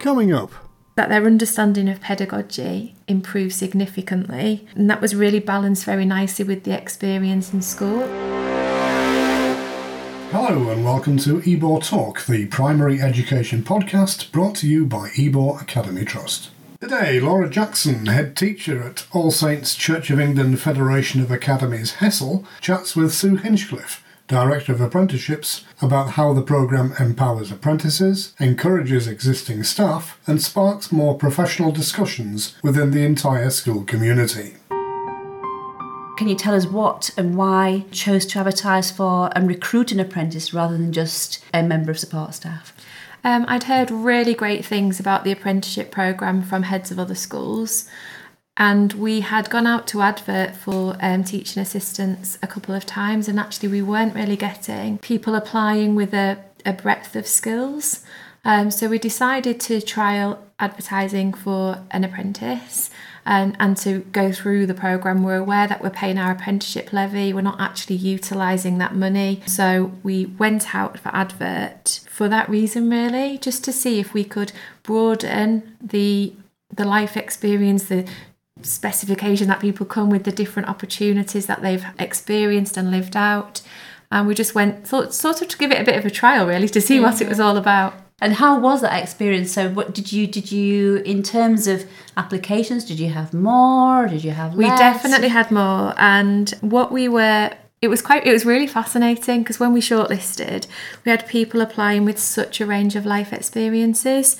Coming up, that their understanding of pedagogy improved significantly, and that was really balanced very nicely with the experience in school. Hello and welcome to Ebor Talk, the primary education podcast brought to you by Ebor Academy Trust. Today, Laura Jackson, head teacher at All Saints Church of England Federation of Academies Hessle, chats with Sue Hinchcliffe, Director of Apprenticeships, about how the programme empowers apprentices, encourages existing staff, and sparks more professional discussions within the entire school community. Can you tell us what and why you chose to advertise for and recruit an apprentice rather than just a member of support staff? Um, I'd heard really great things about the apprenticeship programme from heads of other schools and we had gone out to advert for um, teaching assistants a couple of times and actually we weren't really getting people applying with a, a breadth of skills um, so we decided to trial advertising for an apprentice and, and to go through the programme. We're aware that we're paying our apprenticeship levy, we're not actually utilising that money. So we went out for advert for that reason, really, just to see if we could broaden the the life experience, the specification that people come with the different opportunities that they've experienced and lived out. And we just went thought sort of to give it a bit of a trial really to see what it was all about. And how was that experience? So, what did you did you in terms of applications? Did you have more? Did you have? Less? We definitely had more, and what we were. It was quite. It was really fascinating because when we shortlisted, we had people applying with such a range of life experiences,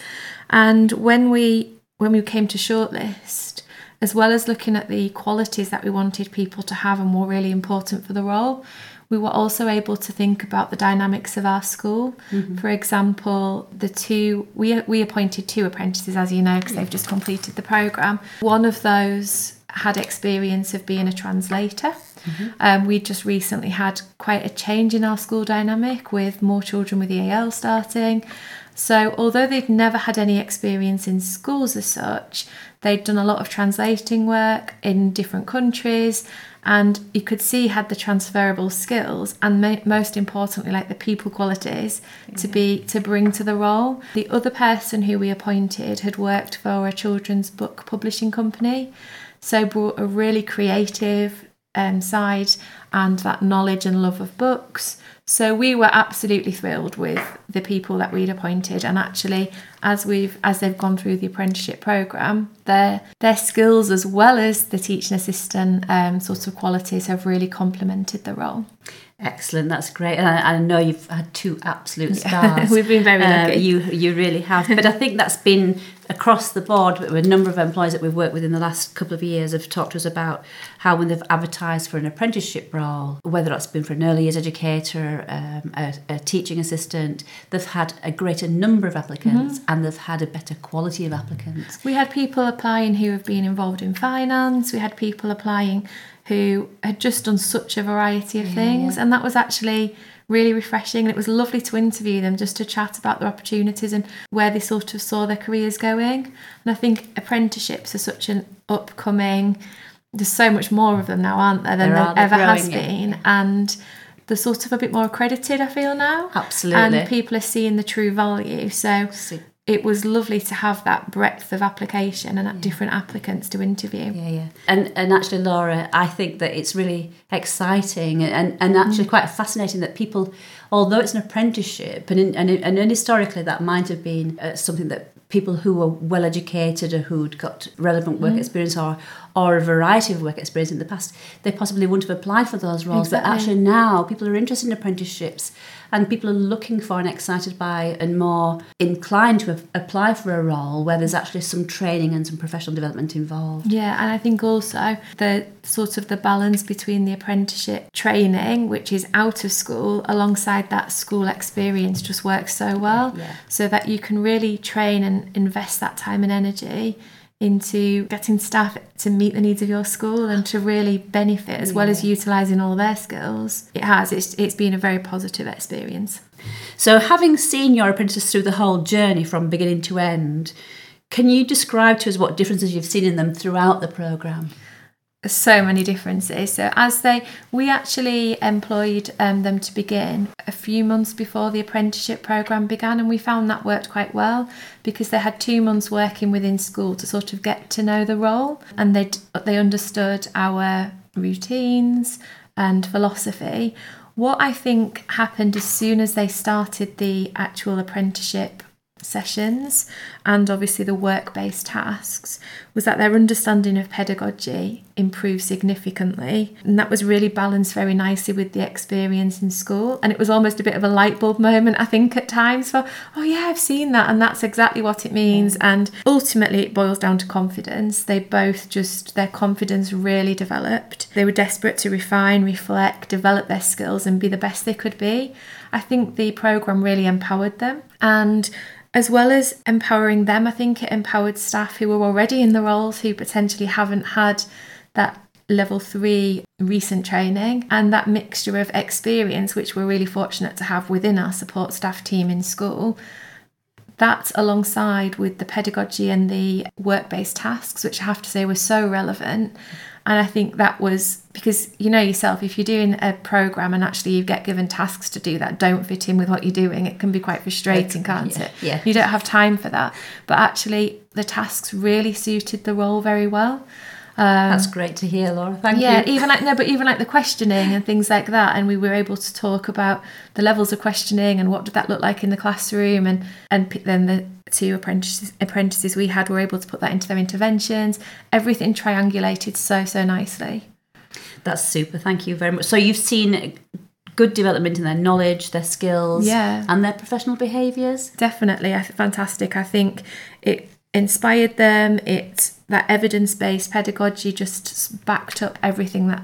and when we when we came to shortlist, as well as looking at the qualities that we wanted people to have and were really important for the role, we were also able to think about the dynamics of our school. Mm-hmm. For example, the two we we appointed two apprentices, as you know, because they've just completed the program. One of those had experience of being a translator. Mm-hmm. Um, we just recently had quite a change in our school dynamic with more children with EAL starting. So, although they'd never had any experience in schools as such, they'd done a lot of translating work in different countries, and you could see had the transferable skills and most importantly, like the people qualities yeah. to be to bring to the role. The other person who we appointed had worked for a children's book publishing company, so brought a really creative um, side and that knowledge and love of books. So we were absolutely thrilled with the people that we'd appointed, and actually, as we've as they've gone through the apprenticeship program, their their skills as well as the teaching assistant um, sort of qualities have really complemented the role. Excellent, that's great, and I, I, know you've had two absolute stars. We've been very uh, lucky. you you really have, but I think that's been across the board. A number of employees that we've worked with in the last couple of years have talked to us about how when they've advertised for an apprenticeship role, whether that's been for an early years educator, um, a, a, teaching assistant, they've had a greater number of applicants mm-hmm. and they've had a better quality of applicants. We had people applying who have been involved in finance. We had people applying who had just done such a variety of yeah, things, and that was actually really refreshing. And it was lovely to interview them just to chat about their opportunities and where they sort of saw their careers going. And I think apprenticeships are such an upcoming. There's so much more of them now, aren't there, than there, there ever has been, and they're sort of a bit more accredited. I feel now, absolutely, and people are seeing the true value. So it was lovely to have that breadth of application and yeah. different applicants to interview. Yeah, yeah. And and actually, Laura, I think that it's really exciting and, and actually mm. quite fascinating that people, although it's an apprenticeship, and in, and, and historically that might have been uh, something that people who were well educated or who'd got relevant work mm. experience or or a variety of work experience in the past, they possibly wouldn't have applied for those roles. Exactly. But actually now people are interested in apprenticeships and people are looking for and excited by and more inclined to apply for a role where there's actually some training and some professional development involved. Yeah, and I think also the sort of the balance between the apprenticeship training, which is out of school, alongside that school experience just works so well. Yeah. So that you can really train and invest that time and energy into getting staff to meet the needs of your school and to really benefit as yeah. well as utilising all their skills. It has. It's, it's been a very positive experience. So, having seen your apprentices through the whole journey from beginning to end, can you describe to us what differences you've seen in them throughout the programme? So many differences. So as they, we actually employed um, them to begin a few months before the apprenticeship program began, and we found that worked quite well because they had two months working within school to sort of get to know the role, and they they understood our routines and philosophy. What I think happened as soon as they started the actual apprenticeship sessions and obviously the work based tasks was that their understanding of pedagogy improved significantly. And that was really balanced very nicely with the experience in school. And it was almost a bit of a light bulb moment, I think, at times for, oh, yeah, I've seen that. And that's exactly what it means. And ultimately, it boils down to confidence. They both just, their confidence really developed. They were desperate to refine, reflect, develop their skills, and be the best they could be. I think the programme really empowered them. And as well as empowering them, I think it empowered staff who were already in the roles who potentially haven't had that level three recent training and that mixture of experience, which we're really fortunate to have within our support staff team in school. That, alongside with the pedagogy and the work based tasks, which I have to say were so relevant, and I think that was because you know yourself, if you're doing a program and actually you get given tasks to do that don't fit in with what you're doing, it can be quite frustrating, can't yeah, it? Yeah. You don't have time for that. But actually, the tasks really suited the role very well. Um, That's great to hear, Laura. Thank yeah, you. Yeah, even like no, but even like the questioning and things like that, and we were able to talk about the levels of questioning and what did that look like in the classroom, and and then the two apprentices apprentices we had were able to put that into their interventions. Everything triangulated so so nicely. That's super. Thank you very much. So you've seen good development in their knowledge, their skills, yeah. and their professional behaviours. Definitely, fantastic. I think it inspired them. It that evidence based pedagogy just backed up everything that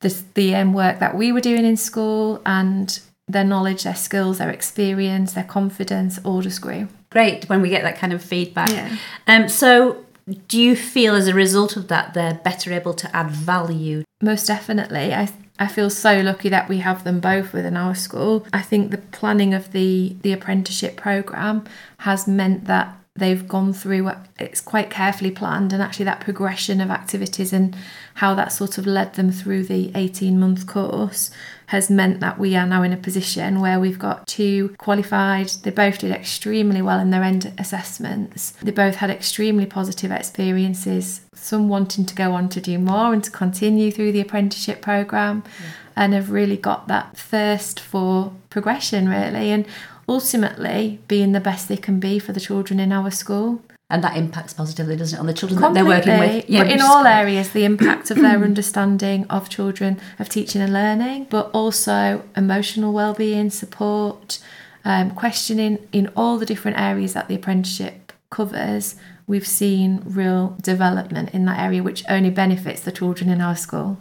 the the um, work that we were doing in school and their knowledge, their skills, their experience, their confidence all just grew. Great when we get that kind of feedback. Yeah. Um, so do you feel as a result of that they're better able to add value? Most definitely. I I feel so lucky that we have them both within our school. I think the planning of the the apprenticeship program has meant that they've gone through uh, it's quite carefully planned and actually that progression of activities and how that sort of led them through the 18 month course has meant that we are now in a position where we've got two qualified they both did extremely well in their end assessments they both had extremely positive experiences some wanting to go on to do more and to continue through the apprenticeship program yeah. and have really got that thirst for progression really and ultimately being the best they can be for the children in our school. And that impacts positively, doesn't it, on the children Completely. that they're working with? Yeah, but in all areas, the impact of their understanding of children, of teaching and learning, but also emotional well-being, support, um, questioning in all the different areas that the apprenticeship covers. We've seen real development in that area, which only benefits the children in our school.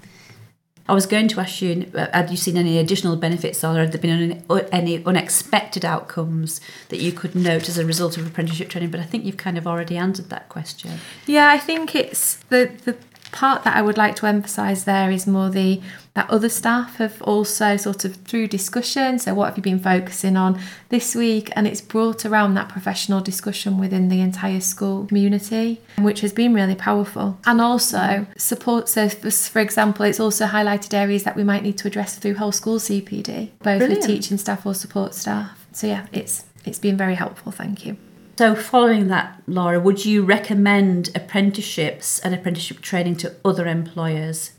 I was going to ask you, uh, had you seen any additional benefits or had there been any unexpected outcomes that you could note as a result of apprenticeship training? But I think you've kind of already answered that question. Yeah, I think it's the, the part that I would like to emphasise there is more the that other staff have also sort of through discussion. So what have you been focusing on this week? And it's brought around that professional discussion within the entire school community, which has been really powerful. And also support. So for example, it's also highlighted areas that we might need to address through whole school CPD, both Brilliant. with teaching staff or support staff. So yeah, it's it's been very helpful. Thank you. So, following that, Laura, would you recommend apprenticeships and apprenticeship training to other employers?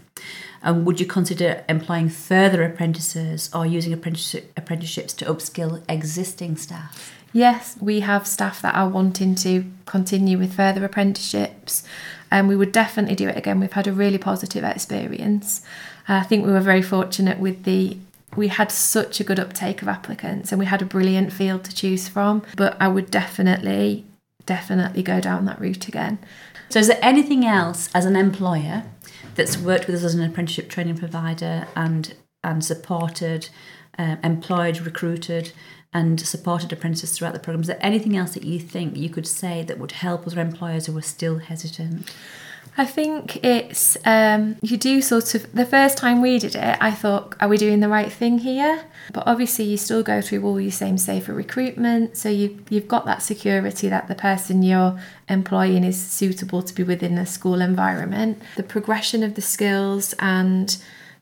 And would you consider employing further apprentices or using apprenticeship, apprenticeships to upskill existing staff? Yes, we have staff that are wanting to continue with further apprenticeships, and we would definitely do it again. We've had a really positive experience. I think we were very fortunate with the we had such a good uptake of applicants and we had a brilliant field to choose from. But I would definitely, definitely go down that route again. So, is there anything else as an employer that's worked with us as an apprenticeship training provider and and supported, uh, employed, recruited, and supported apprentices throughout the program? Is there anything else that you think you could say that would help other employers who are still hesitant? I think it's um, you do sort of the first time we did it, I thought, are we doing the right thing here? But obviously, you still go through all your same safer recruitment, so you you've got that security that the person you're employing is suitable to be within a school environment. The progression of the skills and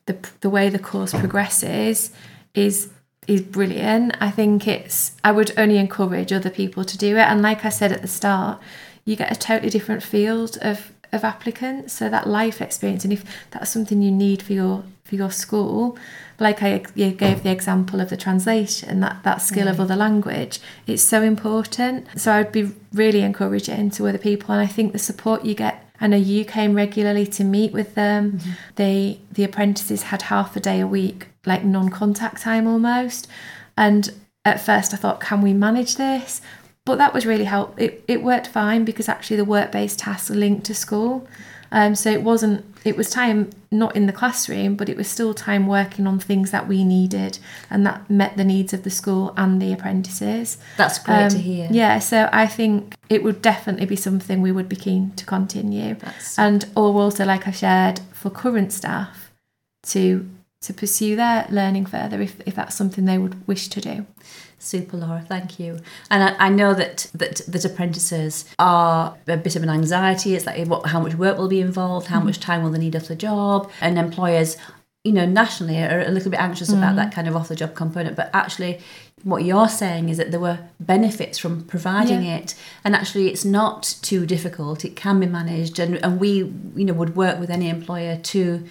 the the way the course progresses is is brilliant. I think it's I would only encourage other people to do it. And like I said at the start, you get a totally different field of of applicants so that life experience and if that's something you need for your for your school like i you gave the example of the translation that that skill of other language it's so important so i'd be really encouraging to other people and i think the support you get I know you came regularly to meet with them. Mm-hmm. They the apprentices had half a day a week, like non-contact time almost. And at first I thought, can we manage this? But that was really help. It, it worked fine because actually the work based tasks are linked to school. Um, so it wasn't, it was time not in the classroom, but it was still time working on things that we needed and that met the needs of the school and the apprentices. That's great um, to hear. Yeah, so I think it would definitely be something we would be keen to continue. That's... And or also, like I shared, for current staff to to pursue their learning further if, if that's something they would wish to do. Super, Laura. Thank you. And I, I, know that, that that apprentices are a bit of an anxiety. It's like what, how much work will be involved, how mm. much time will they need off the job, and employers, you know, nationally are a little bit anxious mm. about that kind of off the job component. But actually, what you're saying is that there were benefits from providing yeah. it, and actually, it's not too difficult. It can be managed, and and we, you know, would work with any employer to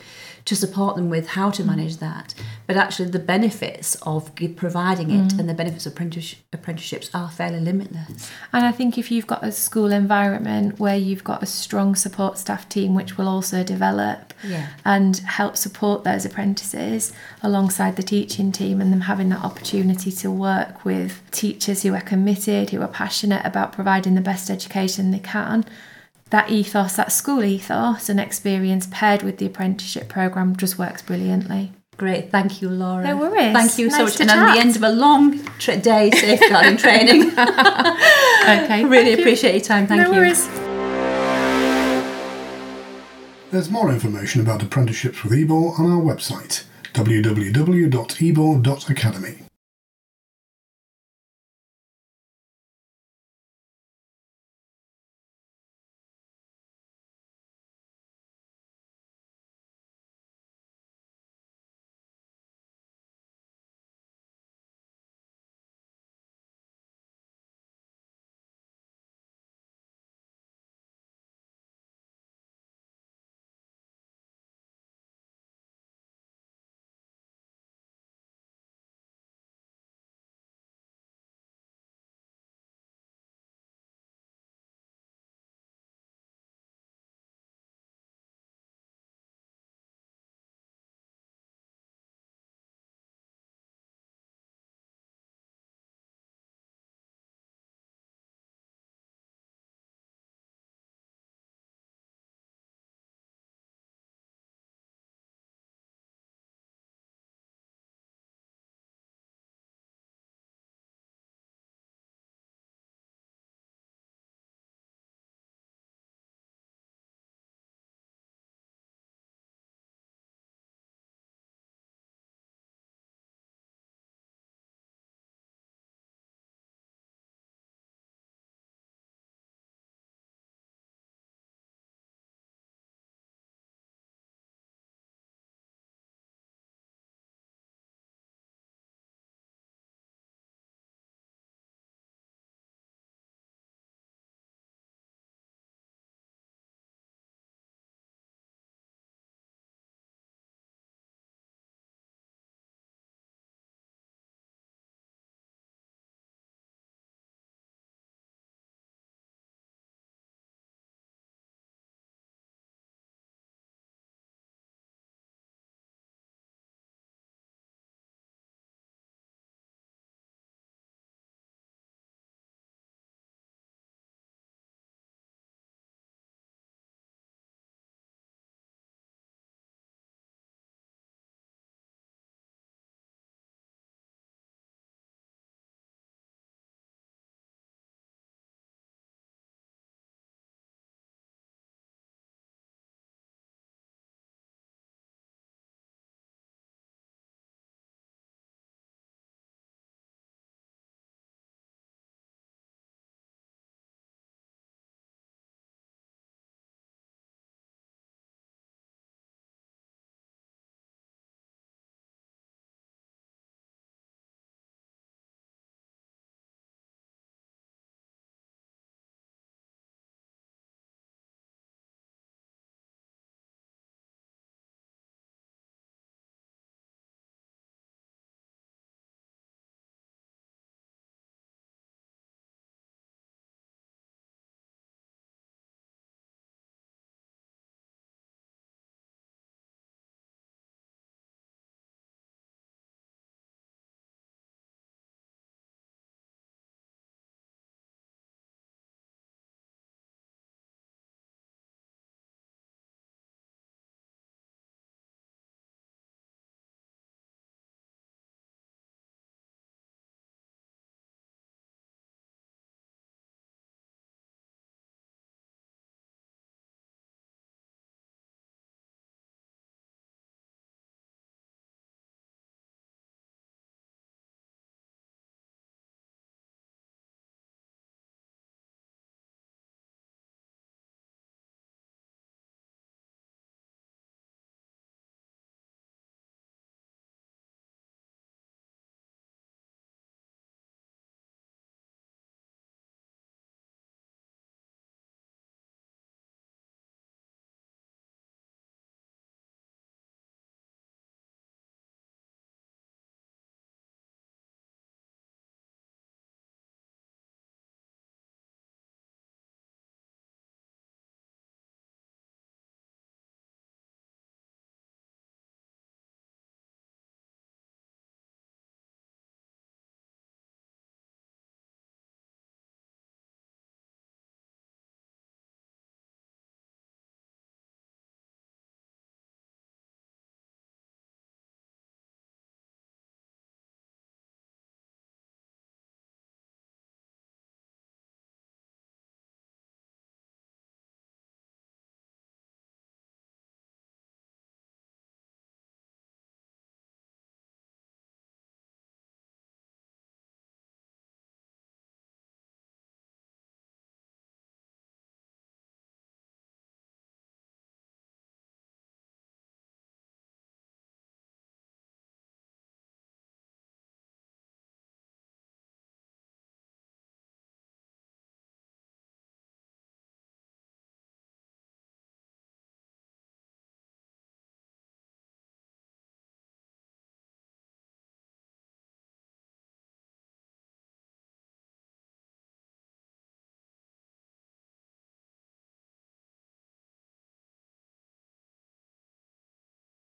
to support them with how to manage that. But actually, the benefits of providing it mm. and the benefits of apprenticeships are fairly limitless. And I think if you've got a school environment where you've got a strong support staff team, which will also develop yeah. and help support those apprentices alongside the teaching team, and them having that opportunity to work with teachers who are committed, who are passionate about providing the best education they can that ethos, that school ethos and experience paired with the apprenticeship program just works brilliantly. Great, thank you, Laura. No worries. Thank you nice so much. And at the end of a long tra- day safeguarding training. okay. really appreciate you. your time. Thank no you. Worries. There's more information about apprenticeships with EBOR on our website www.ebor.academy.